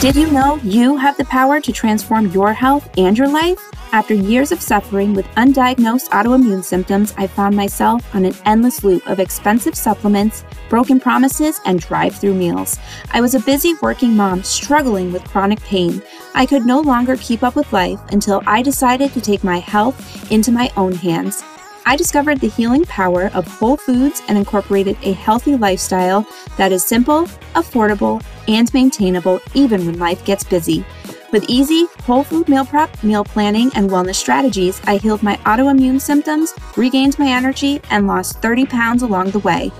Did you know you have the power to transform your health and your life? After years of suffering with undiagnosed autoimmune symptoms, I found myself on an endless loop of expensive supplements, broken promises, and drive through meals. I was a busy working mom struggling with chronic pain. I could no longer keep up with life until I decided to take my health into my own hands. I discovered the healing power of whole foods and incorporated a healthy lifestyle that is simple, affordable, and maintainable even when life gets busy. With easy, whole food meal prep, meal planning, and wellness strategies, I healed my autoimmune symptoms, regained my energy, and lost 30 pounds along the way.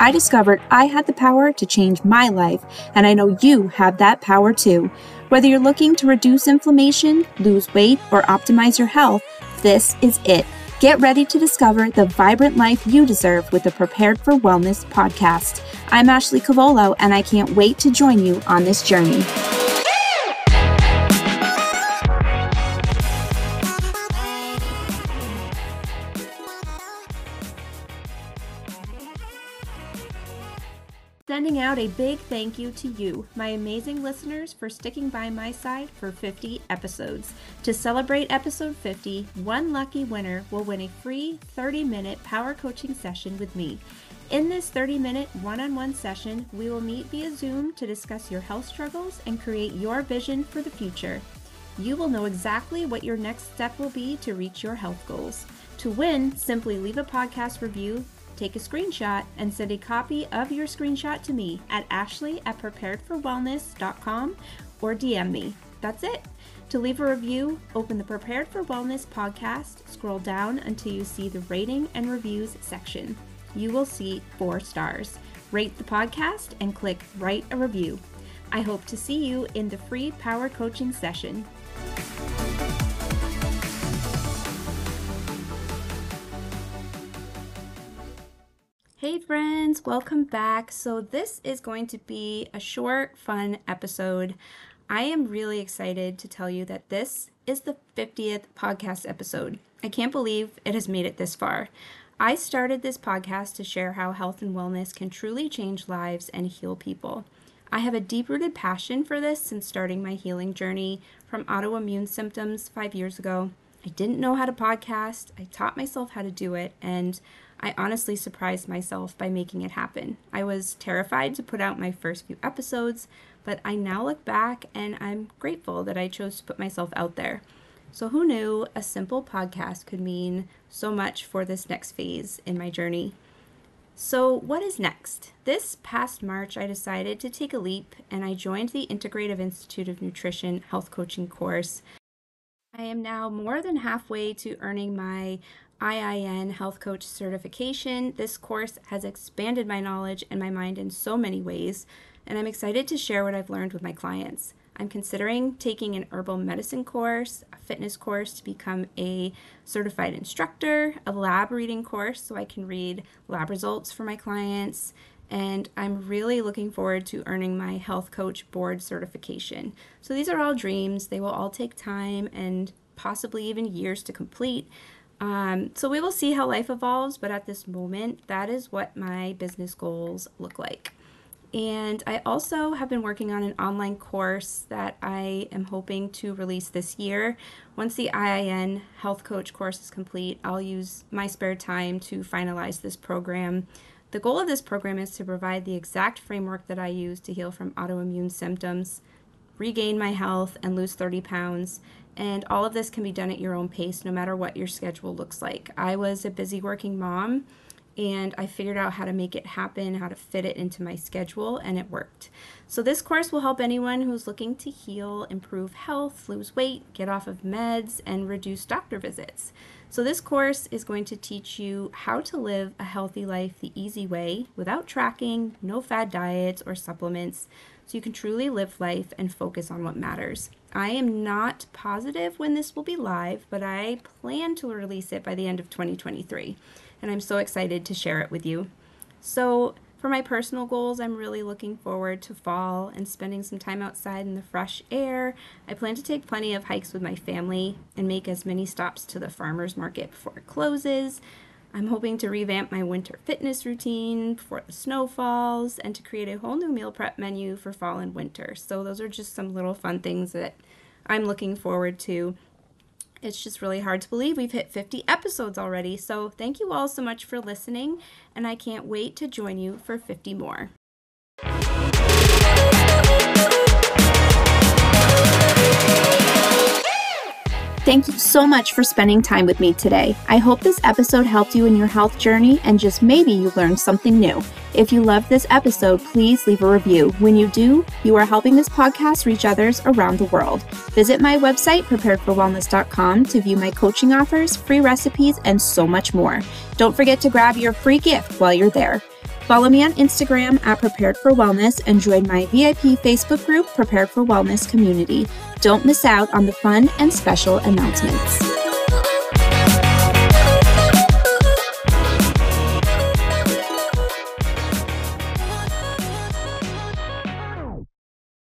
I discovered I had the power to change my life, and I know you have that power too. Whether you're looking to reduce inflammation, lose weight, or optimize your health, this is it. Get ready to discover the vibrant life you deserve with the Prepared for Wellness podcast. I'm Ashley Cavolo, and I can't wait to join you on this journey. Sending out a big thank you to you, my amazing listeners, for sticking by my side for 50 episodes. To celebrate episode 50, one lucky winner will win a free 30 minute power coaching session with me. In this 30 minute one on one session, we will meet via Zoom to discuss your health struggles and create your vision for the future. You will know exactly what your next step will be to reach your health goals. To win, simply leave a podcast review Take a screenshot and send a copy of your screenshot to me at ashley at preparedforwellness.com or DM me. That's it. To leave a review, open the Prepared for Wellness podcast, scroll down until you see the rating and reviews section. You will see four stars. Rate the podcast and click Write a Review. I hope to see you in the free power coaching session. Hey friends, welcome back. So, this is going to be a short, fun episode. I am really excited to tell you that this is the 50th podcast episode. I can't believe it has made it this far. I started this podcast to share how health and wellness can truly change lives and heal people. I have a deep rooted passion for this since starting my healing journey from autoimmune symptoms five years ago. I didn't know how to podcast, I taught myself how to do it, and I honestly surprised myself by making it happen. I was terrified to put out my first few episodes, but I now look back and I'm grateful that I chose to put myself out there. So, who knew a simple podcast could mean so much for this next phase in my journey? So, what is next? This past March, I decided to take a leap and I joined the Integrative Institute of Nutrition health coaching course. I am now more than halfway to earning my IIN Health Coach certification. This course has expanded my knowledge and my mind in so many ways, and I'm excited to share what I've learned with my clients. I'm considering taking an herbal medicine course, a fitness course to become a certified instructor, a lab reading course so I can read lab results for my clients, and I'm really looking forward to earning my health coach board certification. So these are all dreams, they will all take time and possibly even years to complete. Um, so we will see how life evolves, but at this moment, that is what my business goals look like. And I also have been working on an online course that I am hoping to release this year. Once the IIN Health Coach course is complete, I'll use my spare time to finalize this program. The goal of this program is to provide the exact framework that I use to heal from autoimmune symptoms, regain my health, and lose 30 pounds, and all of this can be done at your own pace, no matter what your schedule looks like. I was a busy working mom and I figured out how to make it happen, how to fit it into my schedule, and it worked. So, this course will help anyone who's looking to heal, improve health, lose weight, get off of meds, and reduce doctor visits. So, this course is going to teach you how to live a healthy life the easy way without tracking, no fad diets or supplements, so you can truly live life and focus on what matters. I am not positive when this will be live, but I plan to release it by the end of 2023, and I'm so excited to share it with you. So, for my personal goals, I'm really looking forward to fall and spending some time outside in the fresh air. I plan to take plenty of hikes with my family and make as many stops to the farmer's market before it closes. I'm hoping to revamp my winter fitness routine before the snow falls and to create a whole new meal prep menu for fall and winter. So, those are just some little fun things that I'm looking forward to. It's just really hard to believe we've hit 50 episodes already. So, thank you all so much for listening, and I can't wait to join you for 50 more. Thank you so much for spending time with me today. I hope this episode helped you in your health journey and just maybe you learned something new. If you loved this episode, please leave a review. When you do, you are helping this podcast reach others around the world. Visit my website, preparedforwellness.com, to view my coaching offers, free recipes, and so much more. Don't forget to grab your free gift while you're there. Follow me on Instagram at Prepared for Wellness and join my VIP Facebook group, Prepared for Wellness Community. Don't miss out on the fun and special announcements.